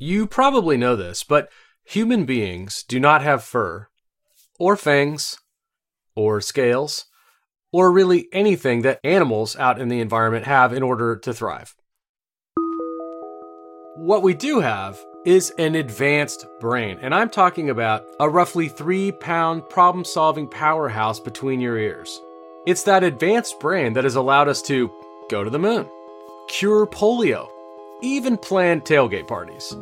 You probably know this, but human beings do not have fur, or fangs, or scales, or really anything that animals out in the environment have in order to thrive. What we do have is an advanced brain, and I'm talking about a roughly three pound problem solving powerhouse between your ears. It's that advanced brain that has allowed us to go to the moon, cure polio, even plan tailgate parties.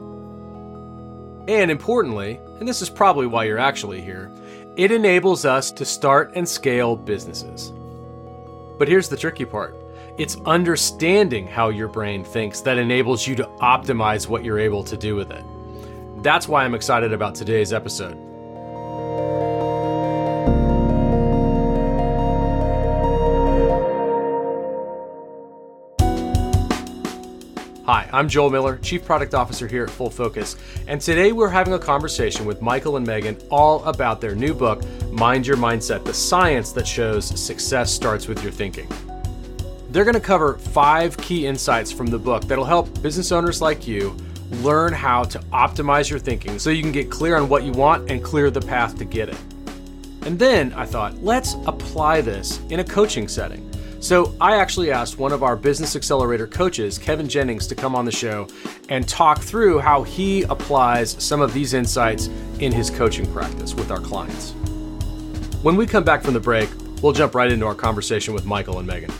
And importantly, and this is probably why you're actually here, it enables us to start and scale businesses. But here's the tricky part it's understanding how your brain thinks that enables you to optimize what you're able to do with it. That's why I'm excited about today's episode. I'm Joel Miller, Chief Product Officer here at Full Focus, and today we're having a conversation with Michael and Megan all about their new book, Mind Your Mindset The Science That Shows Success Starts With Your Thinking. They're going to cover five key insights from the book that'll help business owners like you learn how to optimize your thinking so you can get clear on what you want and clear the path to get it. And then I thought, let's apply this in a coaching setting. So I actually asked one of our Business Accelerator coaches, Kevin Jennings, to come on the show and talk through how he applies some of these insights in his coaching practice with our clients. When we come back from the break, we'll jump right into our conversation with Michael and Megan.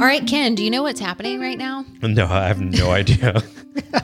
All right, Ken, do you know what's happening right now? No, I have no idea.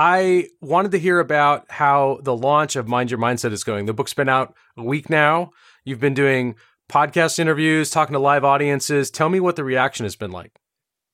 I wanted to hear about how the launch of Mind Your Mindset is going. The book's been out a week now. You've been doing podcast interviews, talking to live audiences. Tell me what the reaction has been like.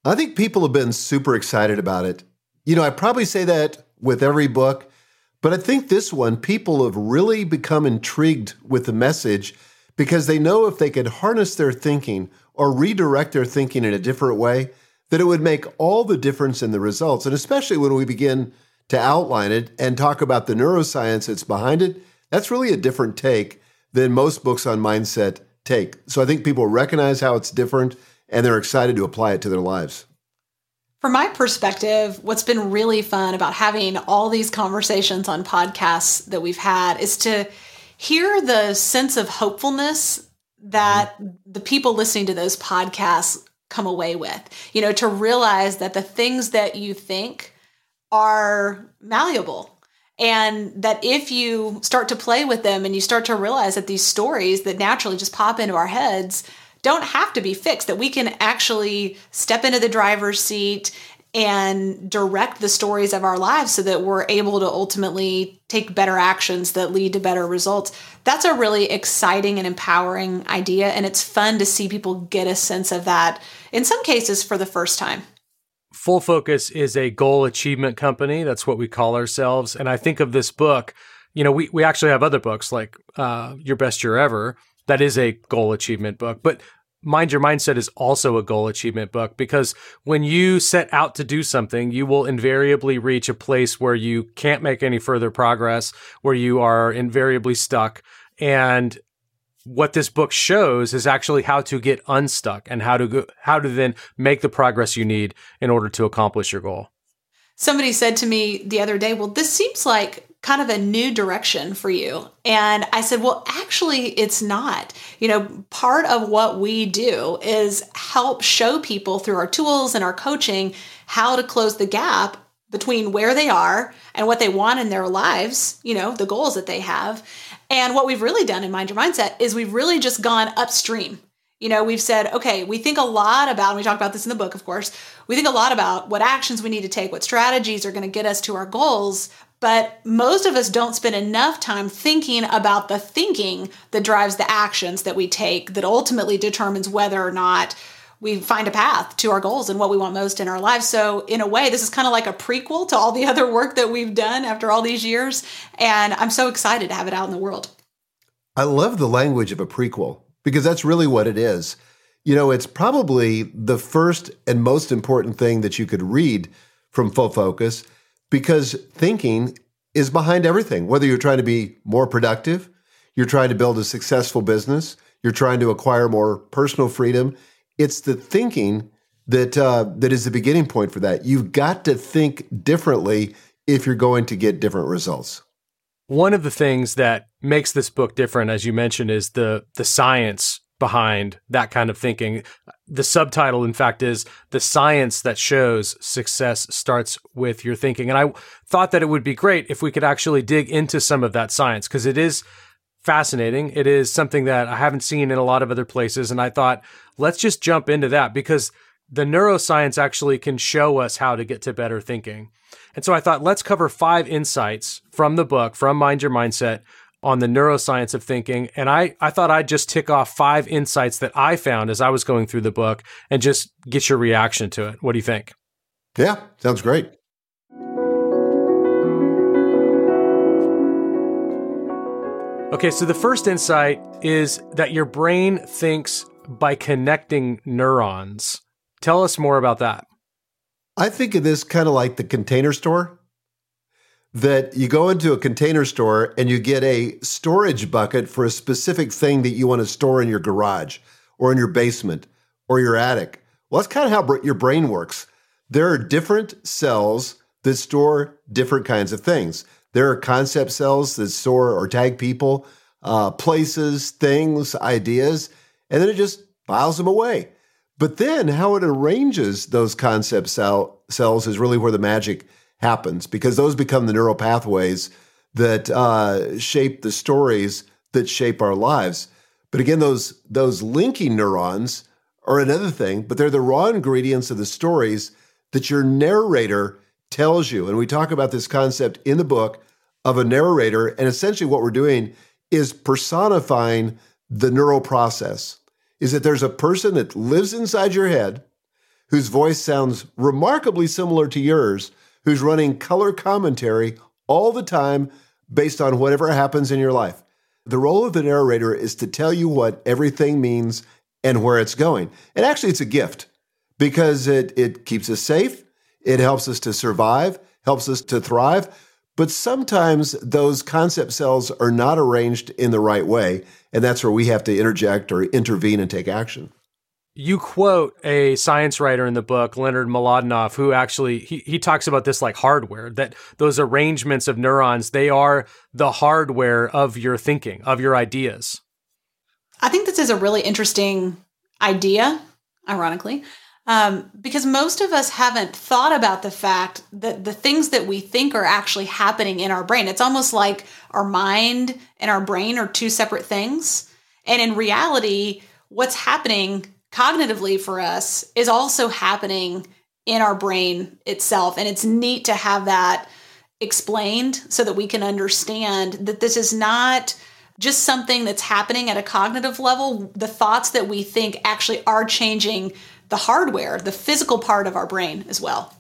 I think people have been super excited about it. You know, I probably say that with every book, but I think this one, people have really become intrigued with the message because they know if they could harness their thinking or redirect their thinking in a different way, that it would make all the difference in the results. And especially when we begin to outline it and talk about the neuroscience that's behind it, that's really a different take than most books on mindset take. So I think people recognize how it's different and they're excited to apply it to their lives. From my perspective, what's been really fun about having all these conversations on podcasts that we've had is to hear the sense of hopefulness that the people listening to those podcasts come away with. You know, to realize that the things that you think are malleable and that if you start to play with them and you start to realize that these stories that naturally just pop into our heads don't have to be fixed, that we can actually step into the driver's seat, and direct the stories of our lives so that we're able to ultimately take better actions that lead to better results. That's a really exciting and empowering idea. And it's fun to see people get a sense of that, in some cases, for the first time. Full Focus is a goal achievement company. That's what we call ourselves. And I think of this book, you know, we, we actually have other books like uh, Your Best Year Ever. That is a goal achievement book. But Mind Your Mindset is also a goal achievement book because when you set out to do something, you will invariably reach a place where you can't make any further progress, where you are invariably stuck. And what this book shows is actually how to get unstuck and how to go, how to then make the progress you need in order to accomplish your goal. Somebody said to me the other day, "Well, this seems like kind of a new direction for you. And I said, well, actually, it's not. You know, part of what we do is help show people through our tools and our coaching how to close the gap between where they are and what they want in their lives, you know, the goals that they have. And what we've really done in Mind Your Mindset is we've really just gone upstream. You know, we've said, okay, we think a lot about, and we talk about this in the book, of course, we think a lot about what actions we need to take, what strategies are going to get us to our goals. But most of us don't spend enough time thinking about the thinking that drives the actions that we take that ultimately determines whether or not we find a path to our goals and what we want most in our lives. So, in a way, this is kind of like a prequel to all the other work that we've done after all these years. And I'm so excited to have it out in the world. I love the language of a prequel because that's really what it is. You know, it's probably the first and most important thing that you could read from Full Focus because thinking is behind everything. Whether you're trying to be more productive, you're trying to build a successful business, you're trying to acquire more personal freedom, it's the thinking that uh, that is the beginning point for that. You've got to think differently if you're going to get different results. One of the things that makes this book different, as you mentioned, is the the science behind that kind of thinking. The subtitle, in fact, is The Science That Shows Success Starts With Your Thinking. And I thought that it would be great if we could actually dig into some of that science because it is fascinating. It is something that I haven't seen in a lot of other places. And I thought, let's just jump into that because the neuroscience actually can show us how to get to better thinking. And so I thought, let's cover five insights from the book, from Mind Your Mindset, on the neuroscience of thinking. And I, I thought I'd just tick off five insights that I found as I was going through the book and just get your reaction to it. What do you think? Yeah, sounds great. Okay, so the first insight is that your brain thinks by connecting neurons. Tell us more about that. I think of this kind of like the container store that you go into a container store and you get a storage bucket for a specific thing that you want to store in your garage or in your basement or your attic. Well, that's kind of how your brain works. There are different cells that store different kinds of things. There are concept cells that store or tag people, uh, places, things, ideas, and then it just files them away. But then how it arranges those concept cell, cells is really where the magic happens because those become the neural pathways that uh, shape the stories that shape our lives. But again, those those linking neurons are another thing, but they're the raw ingredients of the stories that your narrator tells you. And we talk about this concept in the book of a narrator. And essentially, what we're doing is personifying the neural process. Is that there's a person that lives inside your head whose voice sounds remarkably similar to yours, who's running color commentary all the time based on whatever happens in your life. The role of the narrator is to tell you what everything means and where it's going. And actually, it's a gift because it, it keeps us safe, it helps us to survive, helps us to thrive. But sometimes those concept cells are not arranged in the right way. And that's where we have to interject or intervene and take action you quote a science writer in the book, Leonard Mlodinow, who actually he, he talks about this like hardware, that those arrangements of neurons, they are the hardware of your thinking, of your ideas. I think this is a really interesting idea, ironically, um, because most of us haven't thought about the fact that the things that we think are actually happening in our brain. It's almost like our mind and our brain are two separate things. And in reality, what's happening cognitively for us is also happening in our brain itself. And it's neat to have that explained so that we can understand that this is not just something that's happening at a cognitive level. The thoughts that we think actually are changing the hardware, the physical part of our brain as well.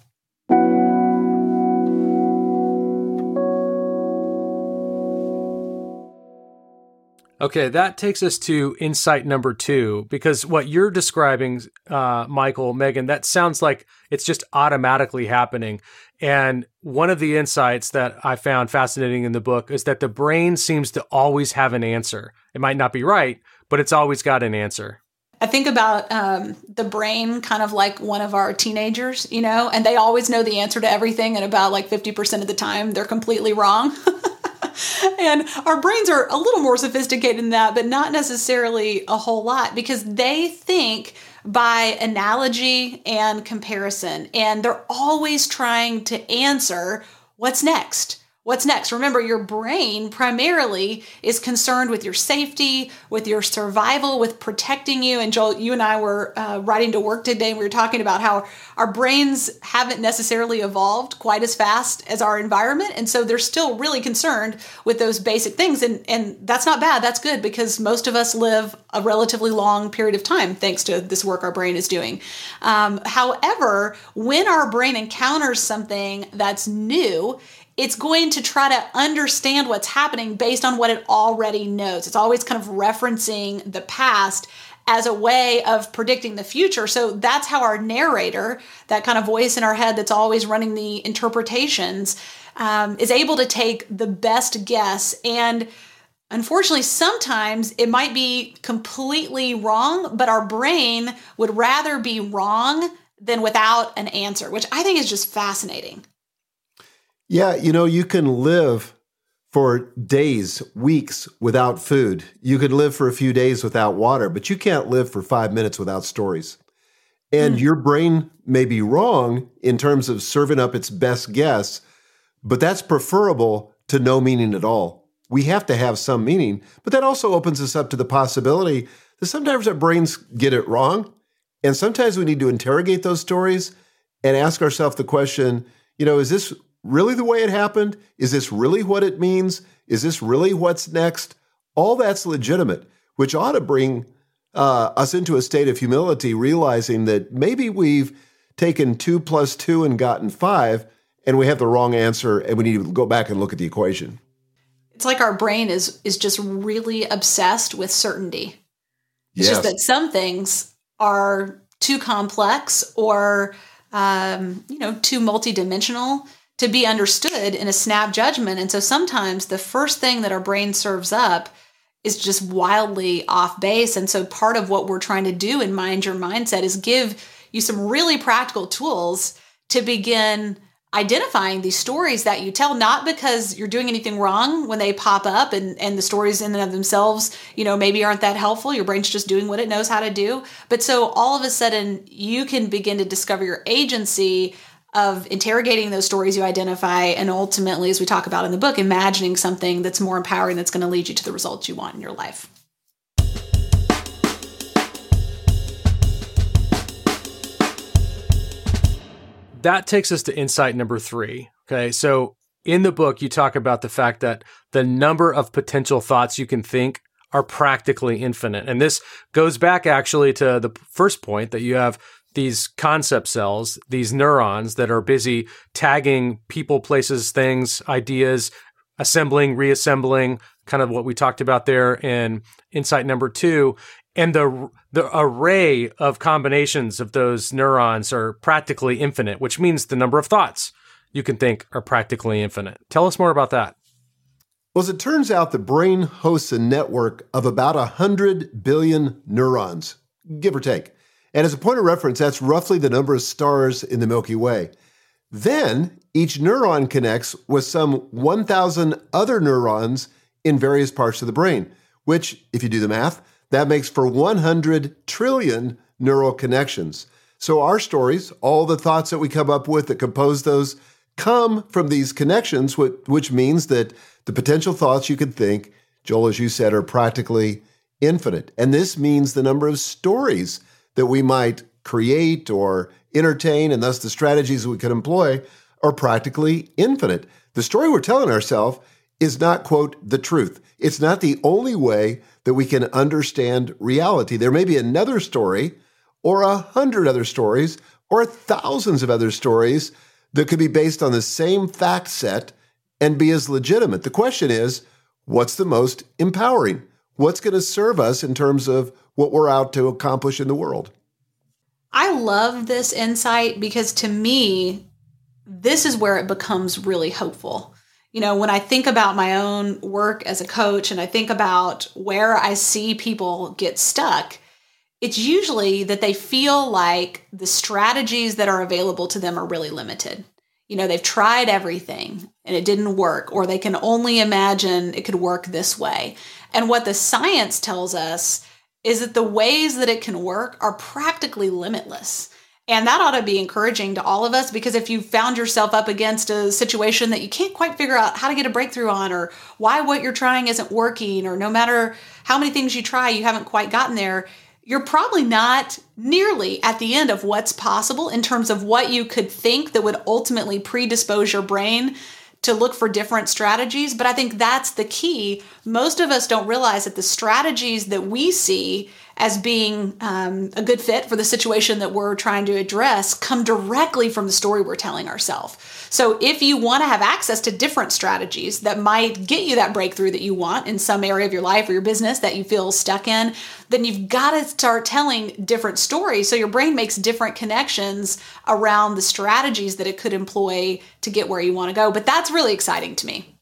Okay, that takes us to insight number two, because what you're describing, uh, Michael, Megan, that sounds like it's just automatically happening. And one of the insights that I found fascinating in the book is that the brain seems to always have an answer. It might not be right, but it's always got an answer. I think about um, the brain kind of like one of our teenagers, you know, and they always know the answer to everything. And about like 50% of the time, they're completely wrong. and our brains are a little more sophisticated than that, but not necessarily a whole lot because they think by analogy and comparison. And they're always trying to answer what's next What's next? Remember, your brain primarily is concerned with your safety, with your survival, with protecting you. And Joel, you and I were uh, riding to work today, and we were talking about how our brains haven't necessarily evolved quite as fast as our environment. And so they're still really concerned with those basic things. And, and that's not bad. That's good because most of us live a relatively long period of time thanks to this work our brain is doing. Um, however, when our brain encounters something that's new, it's going to try to understand what's happening based on what it already knows. It's always kind of referencing the past as a way of predicting the future. So that's how our narrator, that kind of voice in our head that's always running the interpretations, um, is able to take the best guess. And unfortunately, sometimes it might be completely wrong, but our brain would rather be wrong than without an answer, which I think is just fascinating. Yeah, you know, you can live for days, weeks without food. You can live for a few days without water, but you can't live for five minutes without stories. And mm. your brain may be wrong in terms of serving up its best guess, but that's preferable to no meaning at all. We have to have some meaning, but that also opens us up to the possibility that sometimes our brains get it wrong. And sometimes we need to interrogate those stories and ask ourselves the question, you know, is this really the way it happened? Is this really what it means? Is this really what's next? All that's legitimate, which ought to bring uh, us into a state of humility, realizing that maybe we've taken two plus two and gotten five, and we have the wrong answer, and we need to go back and look at the equation. It's like our brain is is just really obsessed with certainty. It's yes. just that some things are too complex or um, you know too multidimensional to be understood in a snap judgment. And so sometimes the first thing that our brain serves up is just wildly off base. And so part of what we're trying to do in Mind Your Mindset is give you some really practical tools to begin identifying these stories that you tell not because you're doing anything wrong when they pop up and, and the stories in and of themselves you know maybe aren't that helpful your brain's just doing what it knows how to do but so all of a sudden you can begin to discover your agency of interrogating those stories you identify and ultimately as we talk about in the book imagining something that's more empowering that's going to lead you to the results you want in your life. That takes us to insight number three okay? So in the book you talk about the fact that the number of potential thoughts you can think are practically infinite. And this goes back actually to the first point that you have these concept cells, these neurons that are busy tagging people, places, things, ideas, assembling, reassembling, kind of what we talked about there in insight number two. And the the array of combinations of those neurons are practically infinite, which means the number of thoughts you can think are practically infinite. Tell us more about that. Well, as it turns out, the brain hosts a network of about 100 billion neurons, give or take. And as a point of reference, that's roughly the number of stars in the Milky Way. Then each neuron connects with some 1,000 other neurons in various parts of the brain, which, if you do the math, that makes for 100 trillion neural connections. So our stories, all the thoughts that we come up with that compose those, come from these connections, which means that the potential thoughts you could think, Joel, as you said, are practically infinite. And this means the number of stories that we might create or entertain, and thus the strategies we could employ are practically infinite. The story we're telling ourselves is not, quote, the truth. It's not the only way that we can understand reality. There may be another story or a hundred other stories or thousands of other stories that could be based on the same fact set and be as legitimate. The question is, what's the most empowering? What's going to serve us in terms of what we're out to accomplish in the world? I love this insight because to me, this is where it becomes really hopeful. You know, when I think about my own work as a coach and I think about where I see people get stuck, it's usually that they feel like the strategies that are available to them are really limited. You know, they've tried everything and it didn't work, or they can only imagine it could work this way. And what the science tells us is that the ways that it can work are practically limitless. And that ought to be encouraging to all of us because if you found yourself up against a situation that you can't quite figure out how to get a breakthrough on, or why what you're trying isn't working, or no matter how many things you try, you haven't quite gotten there, you're probably not nearly at the end of what's possible in terms of what you could think that would ultimately predispose your brain to look for different strategies. But I think that's the key. Most of us don't realize that the strategies that we see as being um, a good fit for the situation that we're trying to address come directly from the story we're telling ourselves. So, if you want to have access to different strategies that might get you that breakthrough that you want in some area of your life or your business that you feel stuck in, then you've got to start telling different stories so your brain makes different connections around the strategies that it could employ to get where you want to go. But that's really exciting to me.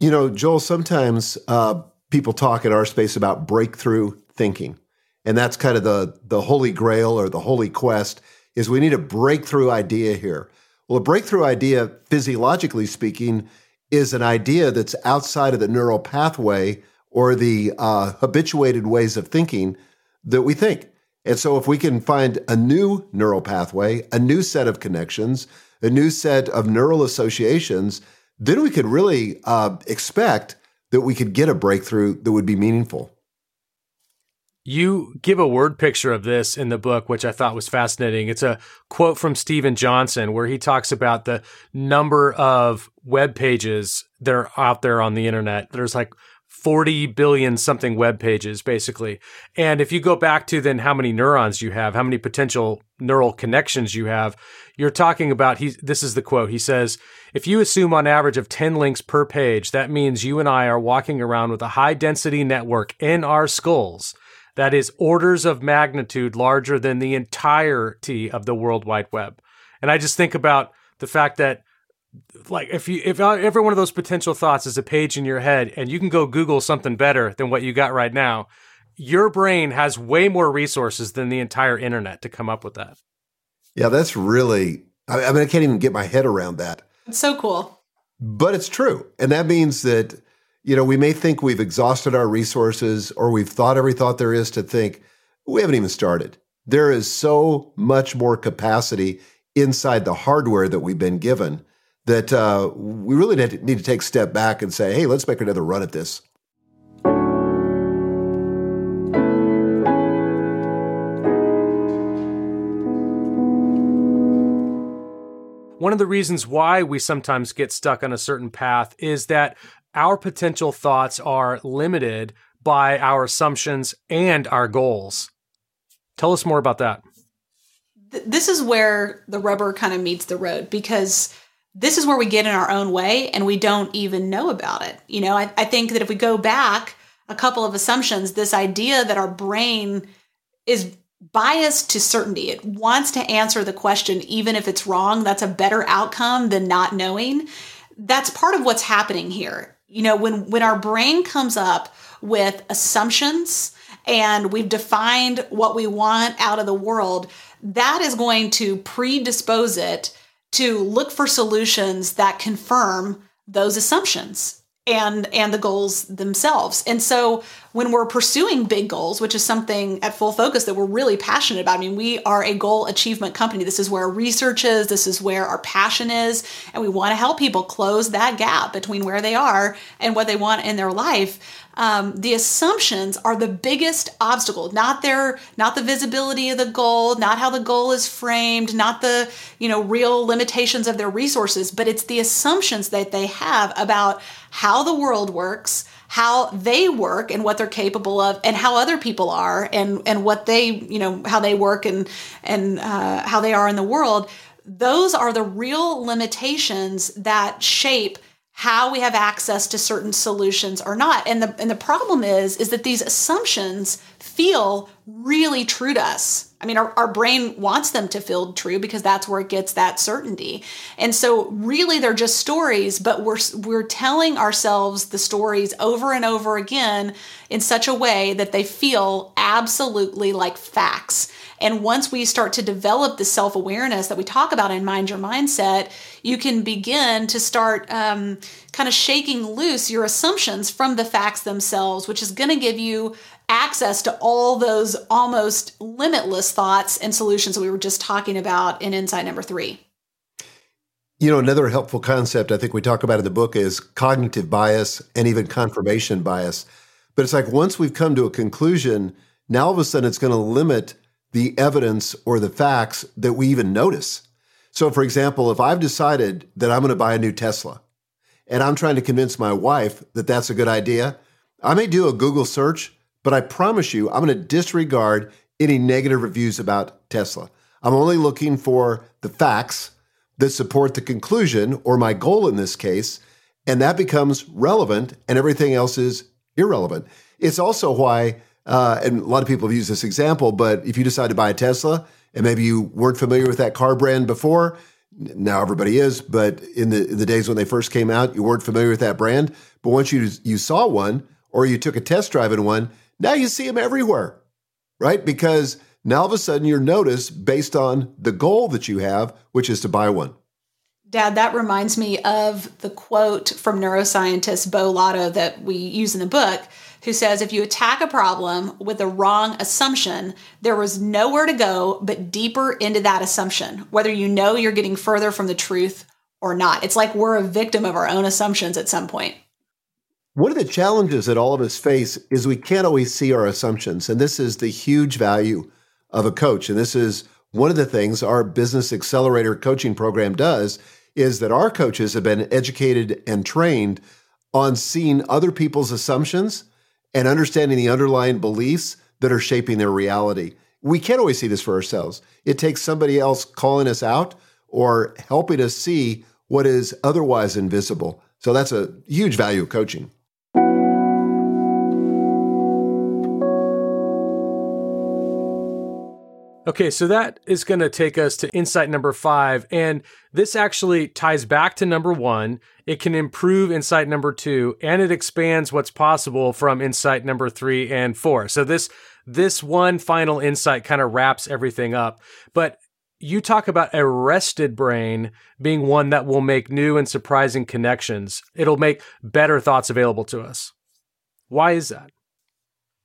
You know, Joel, sometimes uh, people talk in our space about breakthrough thinking. And that's kind of the, the holy grail or the holy quest is we need a breakthrough idea here. Well, a breakthrough idea, physiologically speaking, is an idea that's outside of the neural pathway or the uh, habituated ways of thinking that we think. And so, if we can find a new neural pathway, a new set of connections, a new set of neural associations, then we could really uh, expect that we could get a breakthrough that would be meaningful. You give a word picture of this in the book, which I thought was fascinating. It's a quote from Steven Johnson where he talks about the number of web pages that are out there on the internet. There's like 40 billion something web pages, basically. And if you go back to then how many neurons you have, how many potential neural connections you have, you're talking about, he, this is the quote. He says, if you assume on average of 10 links per page, that means you and I are walking around with a high density network in our skulls that is orders of magnitude larger than the entirety of the World Wide Web. And I just think about the fact that like if you if uh, every one of those potential thoughts is a page in your head and you can go google something better than what you got right now your brain has way more resources than the entire internet to come up with that. Yeah that's really i mean i can't even get my head around that. It's so cool. But it's true. And that means that you know, we may think we've exhausted our resources or we've thought every thought there is to think. We haven't even started. There is so much more capacity inside the hardware that we've been given that uh, we really need to, take a step back and say, hey, let's make another run at this. One of the reasons why we sometimes get stuck on a certain path is that our potential thoughts are limited by our assumptions and our goals. Tell us more about that. This is where the rubber kind of meets the road because this is where we get in our own way and we don't even know about it. You know, I, I think that if we go back a couple of assumptions, this idea that our brain is biased to certainty, it wants to answer the question, even if it's wrong, that's a better outcome than not knowing. That's part of what's happening here you know when when our brain comes up with assumptions and we've defined what we want out of the world that is going to predispose it to look for solutions that confirm those assumptions and and the goals themselves and so when we're pursuing big goals, which is something at full focus that we're really passionate about. I mean, we are a goal achievement company. This is where our research is, this is where our passion is, and we want to help people close that gap between where they are and what they want in their life. Um, the assumptions are the biggest obstacle not their not the visibility of the goal not how the goal is framed not the you know real limitations of their resources but it's the assumptions that they have about how the world works how they work and what they're capable of and how other people are and and what they you know how they work and and uh, how they are in the world. Those are the real limitations that shape how we have access to certain solutions or not and the and the problem is is that these assumptions feel really true to us I mean, our, our brain wants them to feel true because that's where it gets that certainty. And so really they're just stories, but we're we're telling ourselves the stories over and over again in such a way that they feel absolutely like facts. And once we start to develop the self awareness that we talk about in Mind Your Mindset, you can begin to start um, kind of shaking loose your assumptions from the facts themselves, which is going to give you access to all those almost limitless thoughts and solutions that we were just talking about in insight number three. You know, another helpful concept I think we talk about in the book is cognitive bias and even confirmation bias. But it's like once we've come to a conclusion, now all of a sudden it's going to limit the evidence or the facts that we even notice. So, for example, if I've decided that I'm going to buy a new Tesla and I'm trying to convince my wife that that's a good idea, I may do a Google search but I promise you, I'm going to disregard any negative reviews about Tesla. I'm only looking for the facts that support the conclusion or my goal in this case, and that becomes relevant, and everything else is irrelevant. It's also why, uh, and a lot of people have used this example, but if you decide to buy a Tesla and maybe you weren't familiar with that car brand before, now everybody is, but in the in the days when they first came out, you weren't familiar with that brand. But once you you saw one or you took a test drive in one, now you see them everywhere, right? Because now all of a sudden you're noticed based on the goal that you have, which is to buy one. Dad, that reminds me of the quote from neuroscientist Beau Lotto that we use in the book, who says if you attack a problem with the wrong assumption, there was nowhere to go but deeper into that assumption, whether you know you're getting further from the truth or not. It's like we're a victim of our own assumptions at some point. One of the challenges that all of us face is we can't always see our assumptions. And this is the huge value of a coach. And this is one of the things our business accelerator coaching program does is that our coaches have been educated and trained on seeing other people's assumptions and understanding the underlying beliefs that are shaping their reality. We can't always see this for ourselves. It takes somebody else calling us out or helping us see what is otherwise invisible. So that's a huge value of coaching. Okay, so that is going to take us to insight number five. And this actually ties back to number one. It can improve insight number two, and it expands what's possible from insight number three and four. So this this one final insight kind of wraps everything up. But you talk about a rested brain being one that will make new and surprising connections. It'll make better thoughts available to us. Why is that?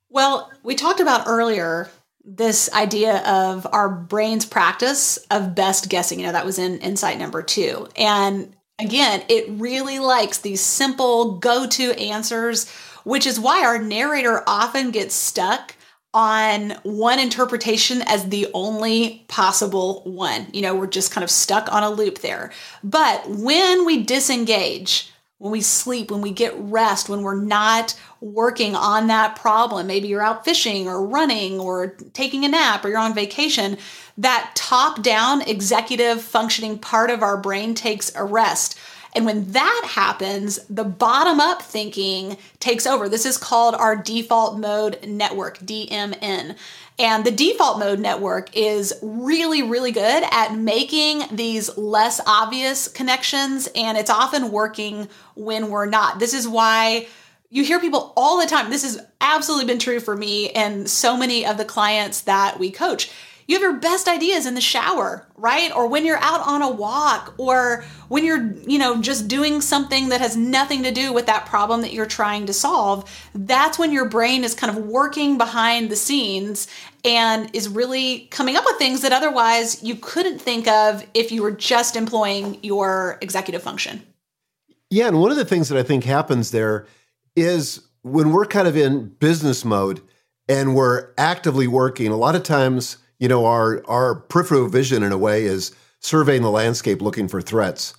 Well, we talked about earlier this idea of our brain's practice of best guessing. You know, that was in insight number two. And again, it really likes these simple go to answers, which is why our narrator often gets stuck on one interpretation as the only possible one. You know, we're just kind of stuck on a loop there. But when we disengage, when we sleep, when we get rest, when we're not working on that problem. Maybe you're out fishing or running or taking a nap or you're on vacation. That top down executive functioning part of our brain takes a rest. And when that happens, the bottom up thinking takes over. This is called our default mode network, DMN. And the default mode network is really, really good at making these less obvious connections, and it's often working when we're not. This is why you hear people all the time. This has absolutely been true for me and so many of the clients that we coach. You have your best ideas in the shower, right? Or when you're out on a walk or when you're, you know, just doing something that has nothing to do with that problem that you're trying to solve. That's when your brain is kind of working behind the scenes and is really coming up with things that otherwise you couldn't think of if you were just employing your executive function. Yeah, and one of the things that I think happens there is when we're kind of in business mode and we're actively working, a lot of times you know, our our peripheral vision in a way is surveying the landscape looking for threats.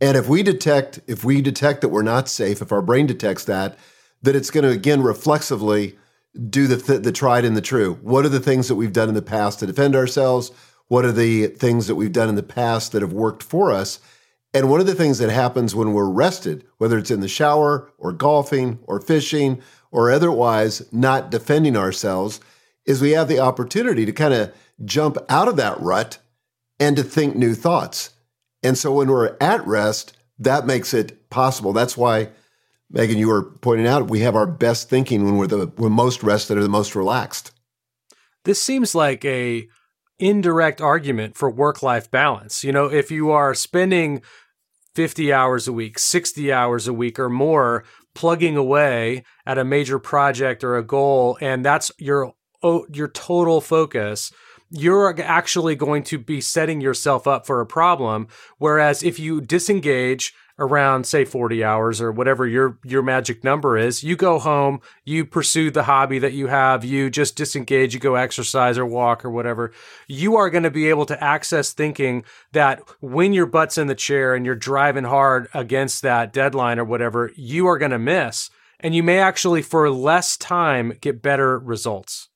And if we detect if we detect that we're not safe, if our brain detects that, that it's going to again reflexively do the th- the tried and the true. What are the things that we've done in the past to defend ourselves? What are the things that we've done in the past that have worked for us? And one of the things that happens when we're rested, whether it's in the shower or golfing or fishing or otherwise not defending ourselves, is we have the opportunity to kind of jump out of that rut and to think new thoughts. And so when we're at rest, that makes it possible. That's why, Megan, you were pointing out we have our best thinking when we're the we're most rested or the most relaxed. This seems like a indirect argument for work-life balance. You know, if you are spending 50 hours a week, 60 hours a week or more plugging away at a major project or a goal and that's your oh, your total focus you're actually going to be setting yourself up for a problem. Whereas if you disengage around say 40 hours or whatever your your magic number is you go home you pursue the hobby that you have you just disengage you go exercise or walk or whatever you are going to be able to access thinking that when your butt's in the chair and you're driving hard against that deadline or whatever you are going to miss and you may actually for less time get better results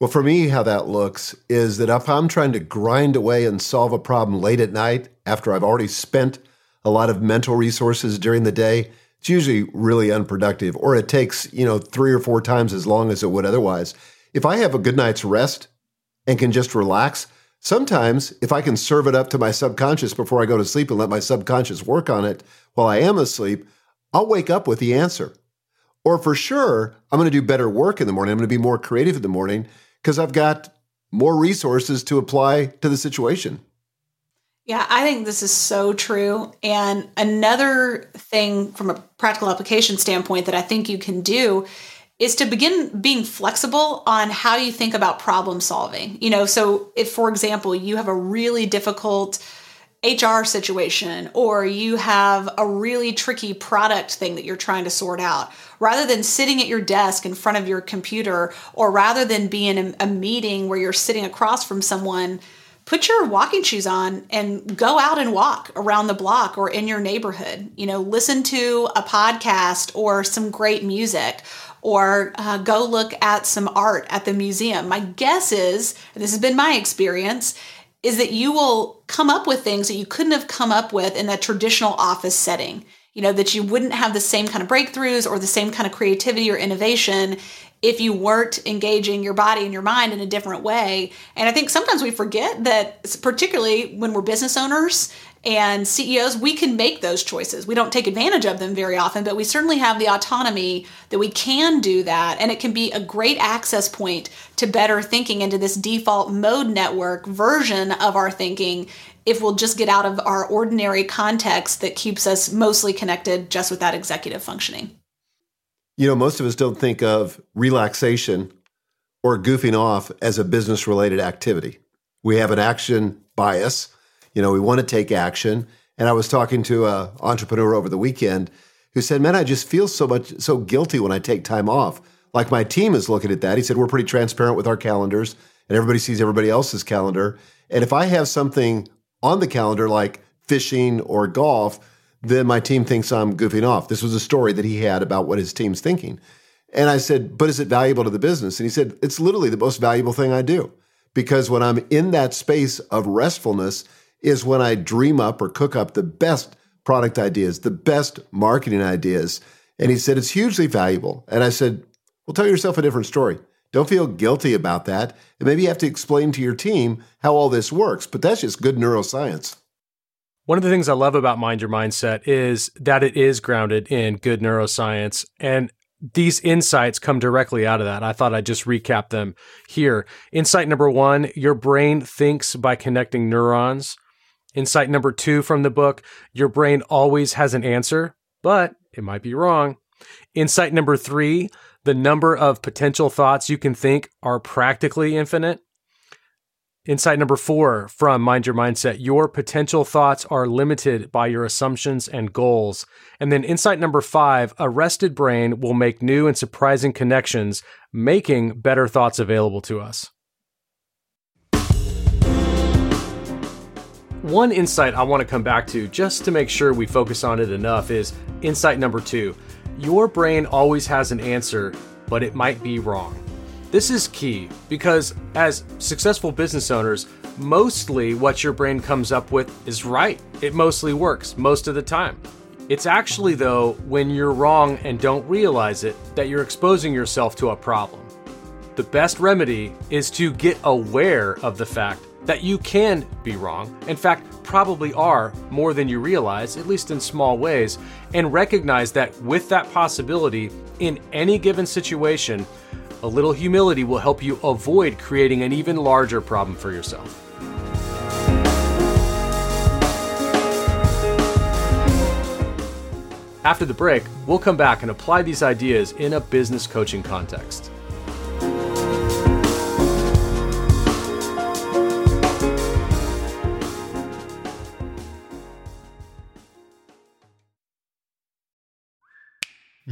well, for me, how that looks is that if I'm trying to grind away and solve a problem late at night after I've already spent a lot of mental resources during the day, it's usually really unproductive, or it takes, you know, three or four times as long as it would otherwise. If I have a good night's rest and can just relax, sometimes if I can serve it up to my subconscious before I go to sleep and let my subconscious work on it while I am asleep, I'll wake up with the answer. Or for sure, I'm going to do better work in the morning. I'm going to be more creative in the morning because I've got more resources to apply to the situation. Yeah, I think this is so true. And another thing from a practical application standpoint that I think you can do is to begin being flexible on how you think about problem solving. You know, so if, for example, you have a really difficult HR situation or you have a really tricky product thing that you're trying to sort out, rather than sitting at your desk in front of your computer or rather than being in a, meeting where you're sitting across from someone, put your walking shoes on and go out and walk around the block or in your neighborhood. You know, listen to a podcast or some great music or uh, go look at some art at the museum. My guess is, and this has been my experience, is that you will come up with things that you couldn't have come up with in a traditional office setting. You know, that you wouldn't have the same kind of breakthroughs or the same kind of creativity or innovation if you weren't engaging your body and your mind in a different way. And I think sometimes we forget that, particularly when we're business owners and CEOs, we can make those choices. We don't take advantage of them very often, but we certainly have the autonomy that we can do that. And it can be a great access point to better thinking into this default mode network version of our thinking if we'll just get out of our ordinary context that keeps us mostly connected just with that executive functioning. You know, most of us don't think of relaxation or goofing off as a business related activity. We have an action bias you know, we want to take action. And I was talking to an entrepreneur over the weekend who said, Man, I just feel so much so guilty when I take time off. Like my team is looking at that. He said, We're pretty transparent with our calendars, and everybody sees everybody else's calendar. And if I have something on the calendar like fishing or golf, then my team thinks I'm goofing off. This was a story that he had about what his team's thinking. And I said, But is it valuable to the business? And he said, It's literally the most valuable thing I do. Because when I'm in that space of restfulness, is when I dream up or cook up the best product ideas, the best marketing ideas. And he said, it's hugely valuable. And I said, well, tell yourself a different story. Don't feel guilty about that. And maybe you have to explain to your team how all this works, but that's just good neuroscience. One of the things I love about Mind Your Mindset is that it is grounded in good neuroscience. And these insights come directly out of that. I thought I'd just recap them here. Insight number one your brain thinks by connecting neurons. Insight number two from the book your brain always has an answer, but it might be wrong. Insight number three the number of potential thoughts you can think are practically infinite. Insight number four from Mind Your Mindset Your potential thoughts are limited by your assumptions and goals. And then insight number five a rested brain will make new and surprising connections, making better thoughts available to us. One insight I want to come back to just to make sure we focus on it enough is insight number two. Your brain always has an answer, but it might be wrong. This is key because as successful business owners, mostly what your brain comes up with is right. It mostly works most of the time. It's actually, though, when you're wrong and don't realize it, that you're exposing yourself to a problem. The best remedy is to get aware of the fact that you can be wrong, in fact, probably are more than you realize, at least in small ways, and recognize that with that possibility, in any given situation, a little humility will help you avoid creating an even larger problem for yourself. After the break, we'll come back and apply these ideas in a business coaching context.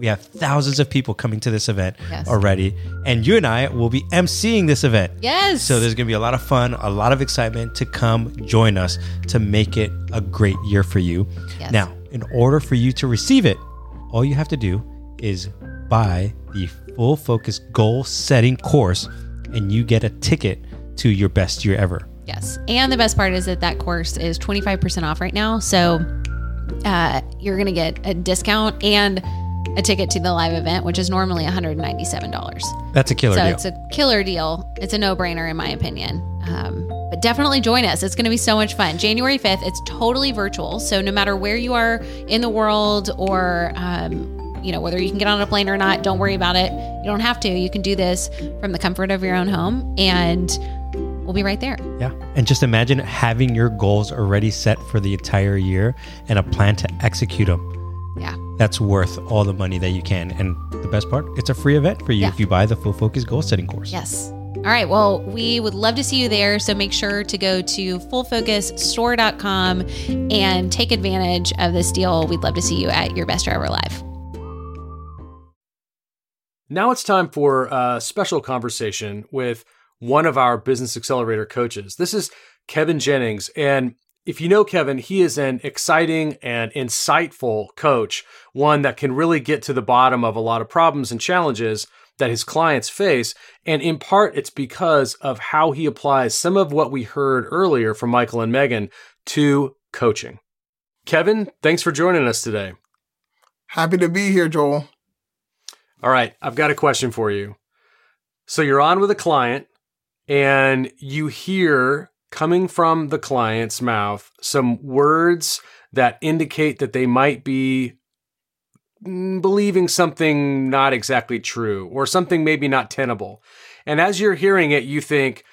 We have thousands of people coming to this event Yes. already, and you and I will be emceeing this event. Yes. So there's going to be a lot of fun, a lot of excitement to come join us to make it a great year for you. Yes. Now, in order for you to receive it, all you have to do is buy the full focus goal setting course and you get a ticket to your best year ever. Yes. And the best part is that that course is 25% off right now. So uh, you're going to get a discount and a ticket to the live event, which is normally $197. That's a killer so deal. it's a killer deal. It's a no brainer, in my opinion. Um, but definitely join us. It's going to be so much fun. January 5th, it's totally virtual. So no matter where you are in the world or, um, you know, whether you can get on a plane or not, don't worry about it. You don't have to. You can do this from the comfort of your own home and we'll be right there. yeah. And just imagine having your goals already set for the entire year and a plan to execute them. Yeah. That's worth all the money that you can. And the best part, it's a free event for you Yeah. if you buy the full focus goal setting course. Yes. All right. Well, we would love to see you there. So make sure to go to fullfocusstore.com and take advantage of this deal. We'd love to see you at your best year ever live. Now it's time for a special conversation with one of our Business Accelerator coaches. This is Kevin Jennings. And if you know Kevin, he is an exciting and insightful coach, one that can really get to the bottom of a lot of problems and challenges that his clients face. And in part, it's because of how he applies some of what we heard earlier from Michael and Megan to coaching. Kevin, thanks for joining us today. Happy to be here, Joel. All right, I've got a question for you. So you're on with a client and you hear coming from the client's mouth some words that indicate that they might be mm, believing something not exactly true or something maybe not tenable. And as you're hearing it, you think,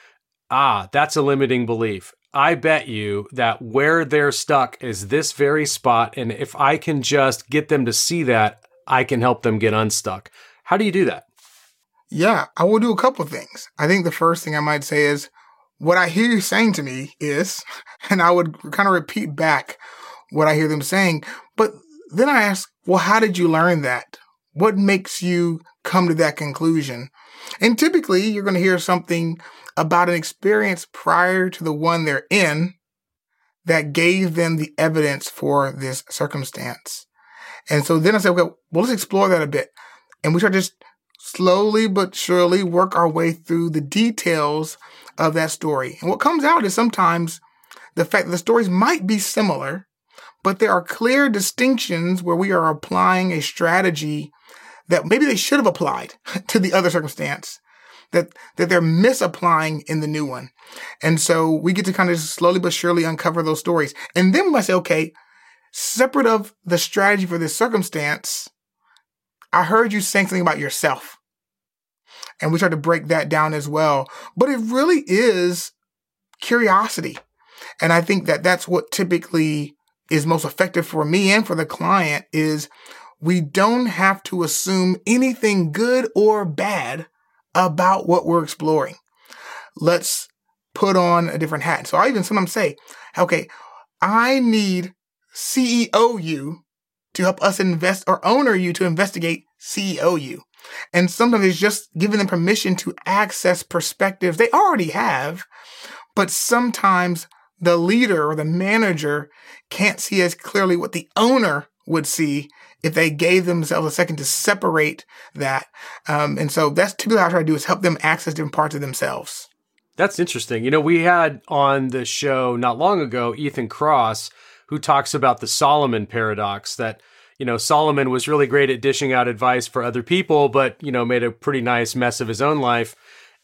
ah, that's a limiting belief. I bet you that where they're stuck is this very spot. And if I can just get them to see that, I can help them get unstuck. How do you do that? Yeah, I will do a couple things. I think the first thing I might say is what I hear you saying to me is, and I would kind of repeat back what I hear them saying. But then I ask, well, how did you learn that? What makes you come to that conclusion? And typically, you're going to hear something about an experience prior to the one they're in that gave them the evidence for this circumstance. And so then I say, okay, well, let's explore that a bit. And we start just slowly but surely work our way through the details of that story. And what comes out is sometimes the fact that the stories might be similar, but there are clear distinctions where we are applying a strategy that maybe they should have applied to the other circumstance that that they're misapplying in the new one. And so we get to kind of slowly but surely uncover those stories. And then we might say, okay, separate of the strategy for this circumstance, I heard you saying something about yourself. And we try to break that down as well. But it really is curiosity. And I think that that's what typically is most effective for me and for the client is we don't have to assume anything good or bad about what we're exploring. Let's put on a different hat. So I even sometimes say, okay, I need CEO you to help us invest or owner you to investigate CEO you. And sometimes it's just giving them permission to access perspectives they already have, but sometimes the leader or the manager can't see as clearly what the owner would see if they gave themselves a second to separate that. Um, and so that's typically what I try to do is help them access different parts of themselves. That's interesting. You know, we had on the show not long ago Ethan Kross, who talks about the Solomon paradox that, you know, Solomon was really great at dishing out advice for other people, but, you know, made a pretty nice mess of his own life.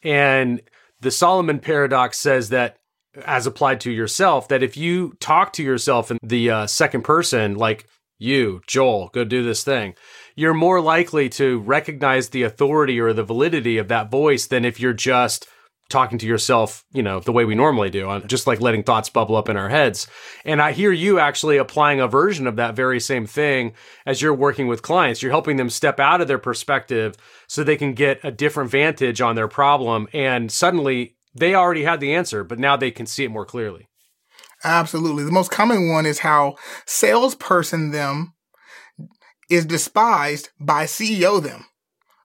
And the Solomon paradox says that as applied to yourself that if you talk to yourself in the uh, second person like you, Joel, go do this thing, you're more likely to recognize the authority or the validity of that voice than if you're just talking to yourself, you know, the way we normally do, just like letting thoughts bubble up in our heads. And I hear you actually applying a version of that very same thing as you're working with clients. You're helping them step out of their perspective so they can get a different vantage on their problem. And suddenly they already had the answer, but now they can see it more clearly. Absolutely. The most common one is how salesperson them is despised by CEO them,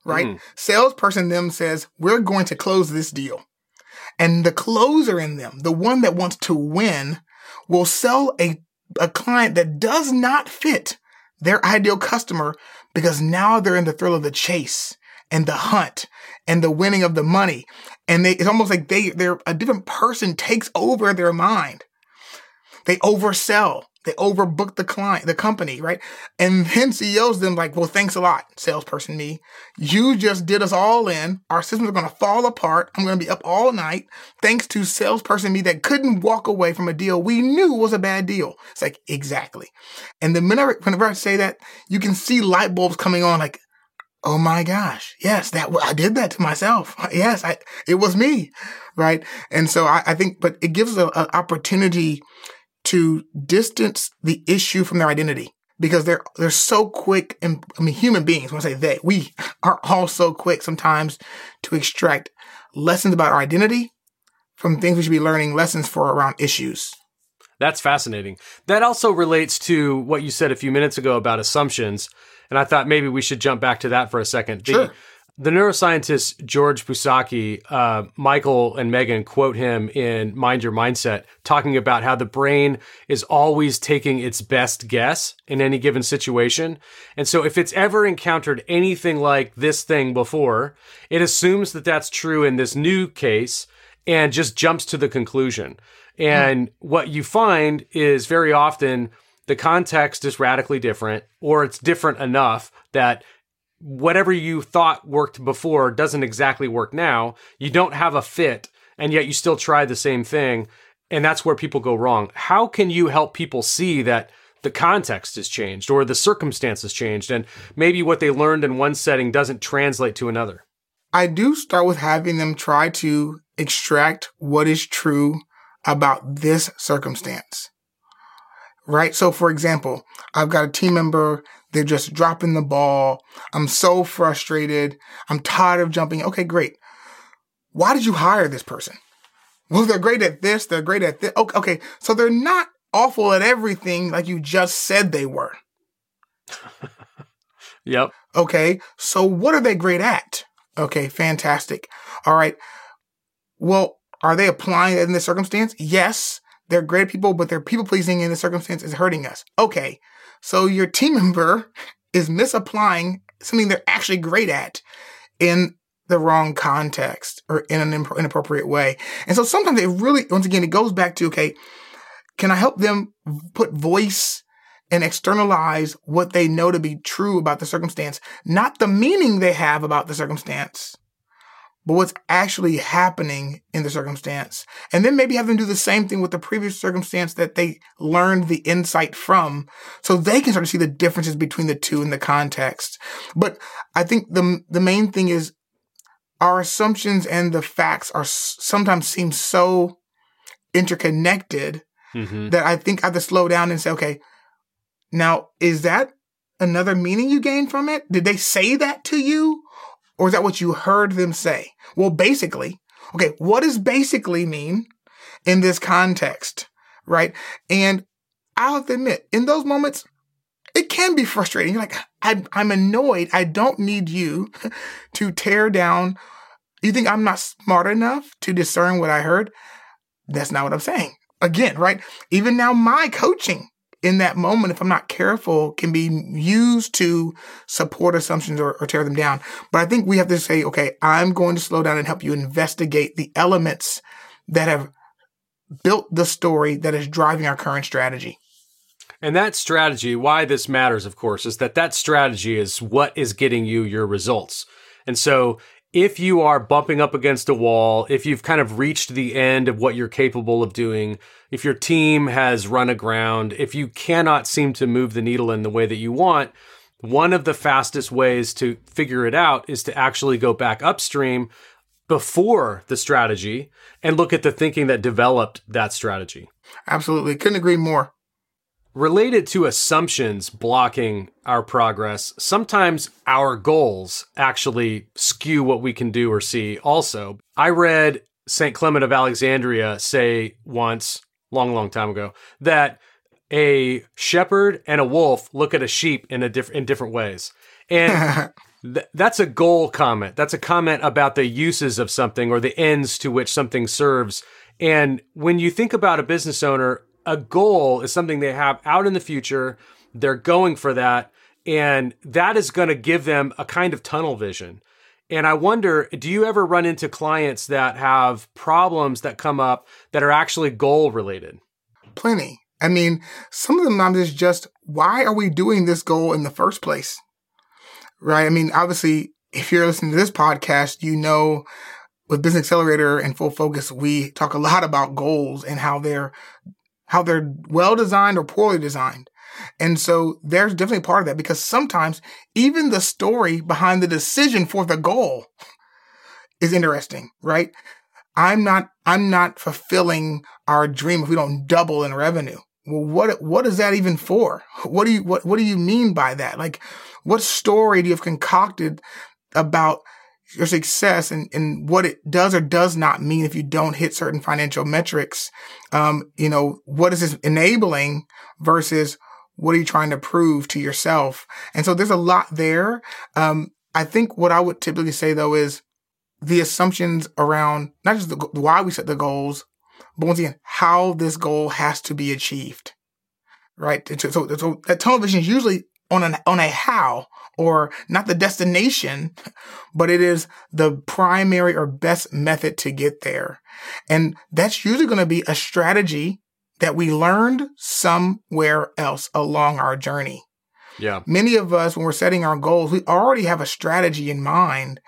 right? Mm. Salesperson them says, we're going to close this deal. And the closer in them, the one that wants to win, will sell a, a client that does not fit their ideal customer because now they're in the thrill of the chase and the hunt and the winning of the money. And they, it's almost like they, they're a different person takes over their mind. They oversell. They overbook the client, the company, right? And then CEOs them like, well, thanks a lot, salesperson me. You just did us all in. Our systems are going to fall apart. I'm going to be up all night thanks to salesperson me that couldn't walk away from a deal we knew was a bad deal. It's like, exactly. And the minute, whenever I say that, you can see light bulbs coming on like, oh my gosh, yes, that I did that to myself. Yes, I, it was me, right? And so I, I think, but it gives an opportunity to distance the issue from their identity because they're they're so quick and I mean human beings when I say they we are all so quick sometimes to extract lessons about our identity from things we should be learning lessons for around issues. That's fascinating. That also relates to what you said a few minutes ago about assumptions. And I thought maybe we should jump back to that for a second. Sure. The, the neuroscientist György Buzsáki, uh, Michael and Megan quote him in Mind Your Mindset, talking about how the brain is always taking its best guess in any given situation. And so if it's ever encountered anything like this thing before, it assumes that that's true in this new case and just jumps to the conclusion. And mm. what you find is very often the context is radically different or it's different enough that whatever you thought worked before doesn't exactly work now. You don't have a fit, and yet you still try the same thing. And that's where people go wrong. How can you help people see that the context has changed or the circumstances changed and maybe what they learned in one setting doesn't translate to another? I do start with having them try to extract what is true about this circumstance. Right? So, for example, I've got a team member they're just dropping the ball. I'm so frustrated. I'm tired of jumping. Okay, great. Why did you hire this person? Well, they're great at this. They're great at this. Okay, okay. So they're not awful at everything like you just said they were. yep. Okay. So what are they great at? Okay, fantastic. All right. Well, are they applying it in this circumstance? Yes. They're great people, but their people pleasing in the circumstance is hurting us. Okay. So your team member is misapplying something they're actually great at in the wrong context or in an inappropriate way. And so sometimes it really, once again, it goes back to, okay, can I help them put voice and externalize what they know to be true about the circumstance, not the meaning they have about the circumstance, but what's actually happening in the circumstance. And then maybe have them do the same thing with the previous circumstance that they learned the insight from so they can start to see the differences between the two in the context. But I think the, the main thing is our assumptions and the facts are sometimes seem so interconnected mm-hmm. that I think I have to slow down and say, okay, now is that another meaning you gained from it? Did they say that to you? Or is that what you heard them say? Well, basically, okay, what does basically mean in this context? Right. And I'll have to admit, in those moments, it can be frustrating. You're like, I, I'm annoyed. I don't need you to tear down. You think I'm not smart enough to discern what I heard? That's not what I'm saying. Again, right? Even now, my coaching in that moment, if I'm not careful, can be used to support assumptions or, or, tear them down. But I think we have to say, okay, I'm going to slow down and help you investigate the elements that have built the story that is driving our current strategy. And that strategy, why this matters, of course, is that that strategy is what is getting you your results. And so if you are bumping up against a wall, if you've kind of reached the end of what you're capable of doing, if your team has run aground, if you cannot seem to move the needle in the way that you want, one of the fastest ways to figure it out is to actually go back upstream before the strategy and look at the thinking that developed that strategy. Absolutely. Couldn't agree more. Related to assumptions blocking our progress, sometimes our goals actually skew what we can do or see also. I read St. Clement of Alexandria say once, long, long time ago, that a shepherd and a wolf look at a sheep in a diff- in different ways. And th- that's a goal comment. That's a comment about the uses of something or the ends to which something serves. And when you think about a business owner, a goal is something they have out in the future. They're going for that. And that is going to give them a kind of tunnel vision. And I wonder, do you ever run into clients that have problems that come up that are actually goal related? Plenty. I mean, some of them I'm just, just why are we doing this goal in the first place? Right? I mean, obviously, if you're listening to this podcast, you know with Business Accelerator and Full Focus, we talk a lot about goals and how they're how they're well designed or poorly designed. And so there's definitely part of that because sometimes even the story behind the decision for the goal is interesting, right? I'm not, I'm not fulfilling our dream if we don't double in revenue. Well, what, what is that even for? What do you, what, what do you mean by that? Like, what story do you have concocted about your success and, and what it does or does not mean if you don't hit certain financial metrics. Um, you know, what is this enabling versus what are you trying to prove to yourself? And so there's a lot there. Um, I think what I would typically say though is the assumptions around not just the, why we set the goals, but once again, how this goal has to be achieved. Right. So, so, so that tunnel vision is usually on an, on a how or not the destination, but it is the primary or best method to get there. And that's usually going to be a strategy that we learned somewhere else along our journey. Yeah. Many of us, when we're setting our goals, we already have a strategy in mind.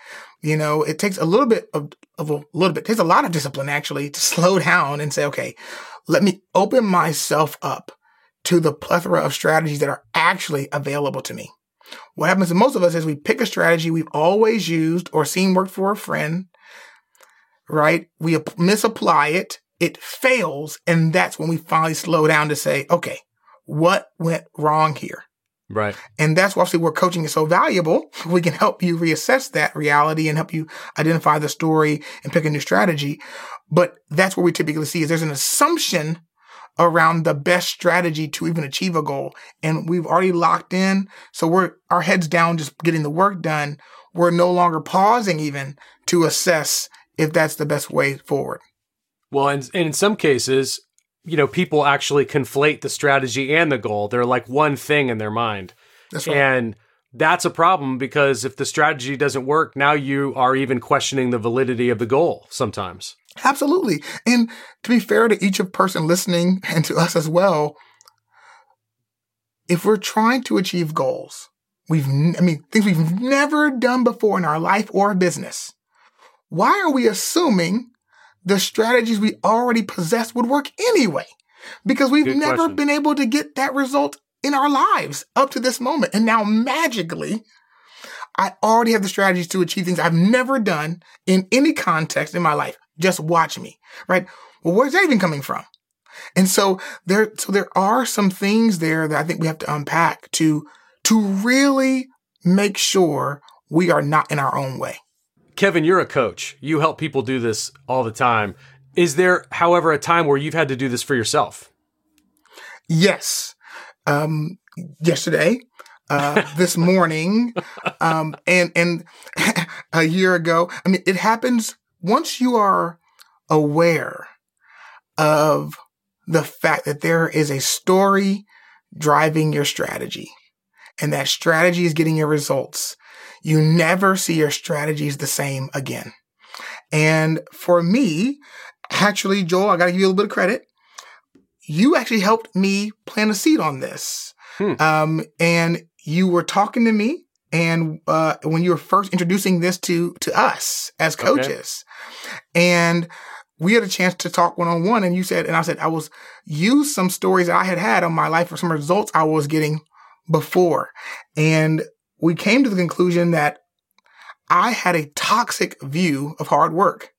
You know, it takes a little bit of, of a little bit, takes a lot of discipline actually to slow down and say, okay, let me open myself up to the plethora of strategies that are actually available to me. What happens to most of us is we pick a strategy we've always used or seen work for a friend, right? We misapply it, it fails, and that's when we finally slow down to say, okay, what went wrong here? Right. And that's why obviously where coaching is so valuable. We can help you reassess that reality and help you identify the story and pick a new strategy. But that's what we typically see is there's an assumption around the best strategy to even achieve a goal. And we've already locked in. So we're our heads down, just getting the work done. We're no longer pausing even to assess if that's the best way forward. Well, and, and in some cases, you know, people actually conflate the strategy and the goal. They're like one thing in their mind. That's right. And that's a problem because if the strategy doesn't work, now you are even questioning the validity of the goal sometimes. Absolutely. And to be fair to each of person listening and to us as well, if we're trying to achieve goals, we've, I mean, things we've never done before in our life or business, why are we assuming the strategies we already possess would work anyway? Because we've Good never question. been able to get that result in our lives up to this moment. And now magically, I already have the strategies to achieve things I've never done in any context in my life. Just watch me, right? Well, where's that even coming from? And so there, so there are some things there that I think we have to unpack to, to really make sure we are not in our own way. Kevin, you're a coach. You help people do this all the time. Is there, however, a time where you've had to do this for yourself? Yes. Um, yesterday, uh, this morning, um, and, and a year ago. I mean, it happens once you are aware of the fact that there is a story driving your strategy and that strategy is getting your results. You never see your strategies the same again. And for me, actually, Joel, I got to give you a little bit of credit you actually helped me plant a seed on this. Hmm. Um, and you were talking to me and uh, when you were first introducing this to to us as Okay. coaches and we had a chance to talk one on one and you said and I said I was use some stories that I had had on my life or some results I was getting before and we came to the conclusion that I had a toxic view of hard work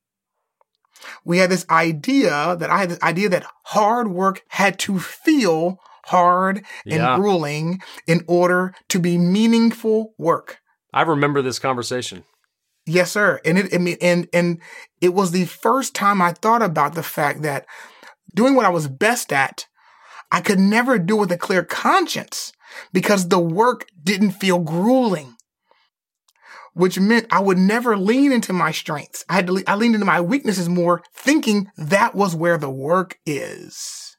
we had this idea that I had this idea that hard work had to feel hard and Yeah. grueling in order to be meaningful work. I remember this conversation. Yes, sir. And it, I mean, and and it was the first time I thought about the fact that doing what I was best at, I could never do with a clear conscience because the work didn't feel grueling. Which meant I would never lean into my strengths. I had to, I leaned into my weaknesses more, thinking that was where the work is.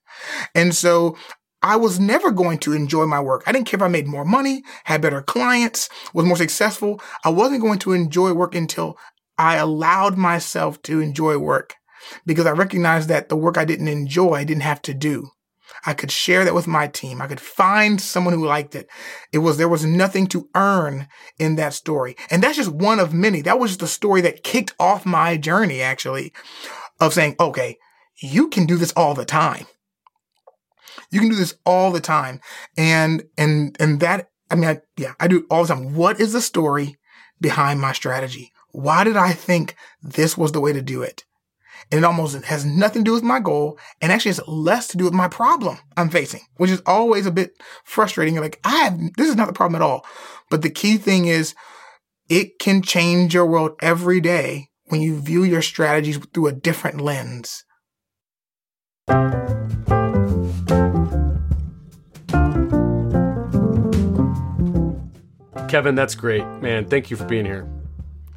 And so I was never going to enjoy my work. I didn't care if I made more money, had better clients, was more successful. I wasn't going to enjoy work until I allowed myself to enjoy work because I recognized that the work I didn't enjoy, I didn't have to do. I could share that with my team. I could find someone who liked it. It was, there was nothing to earn in that story. And that's just one of many. That was the story that kicked off my journey, actually, of saying, okay, you can do this all the time. You can do this all the time. And, and, and that, I mean, I, yeah, I do it all the time. What is the story behind my strategy? Why did I think this was the way to do it? And it almost has nothing to do with my goal and actually has less to do with my problem I'm facing, which is always a bit frustrating. You're like, I have, this is not the problem at all. But the key thing is it can change your world every day when you view your strategies through a different lens. Kevin, that's great. Man, thank you for being here.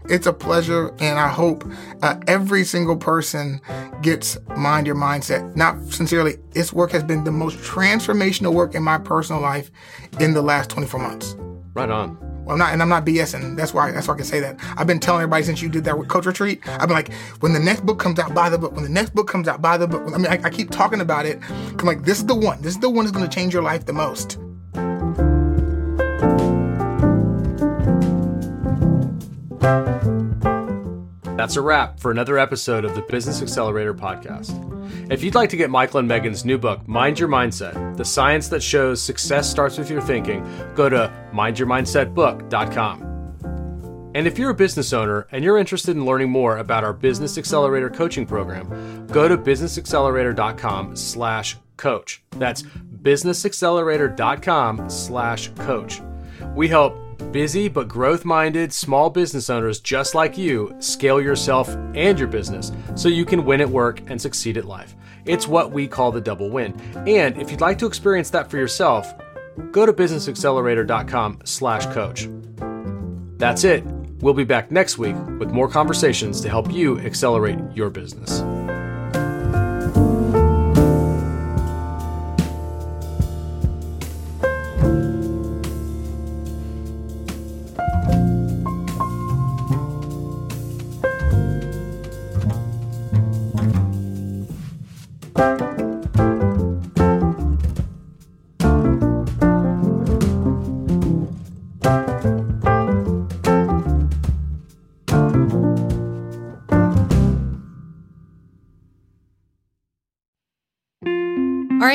It's a pleasure, and I hope uh, every single person gets Mind Your Mindset. Not sincerely, this work has been the most transformational work in my personal life in the last 24 months. Right on. Well, I'm not, and I'm not BSing. That's why. That's why I can say that. I've been telling everybody since you did that with Coach Retreat. I've been like, when the next book comes out, buy the book. When the next book comes out, buy the book. I mean, I, I keep talking about it. I'm like, this is the one. This is the one that's going to change your life the most. That's a wrap for another episode of the Business Accelerator podcast. If you'd like to get Michael and Megan's new book, Mind Your Mindset The Science That Shows Success Starts With Your Thinking, go to mindyourmindsetbook.com. And if you're a business owner and you're interested in learning more about our Business Accelerator coaching program, go to businessaccelerator.com slash coach. That's businessaccelerator.com slash coach. We help busy but growth minded small business owners just like you scale yourself and your business so you can win at work and succeed at life. It's what we call the double win. And if you'd like to experience that for yourself, go to businessaccelerator.com slash coach. That's it. We'll be back next week with more conversations to help you accelerate your business.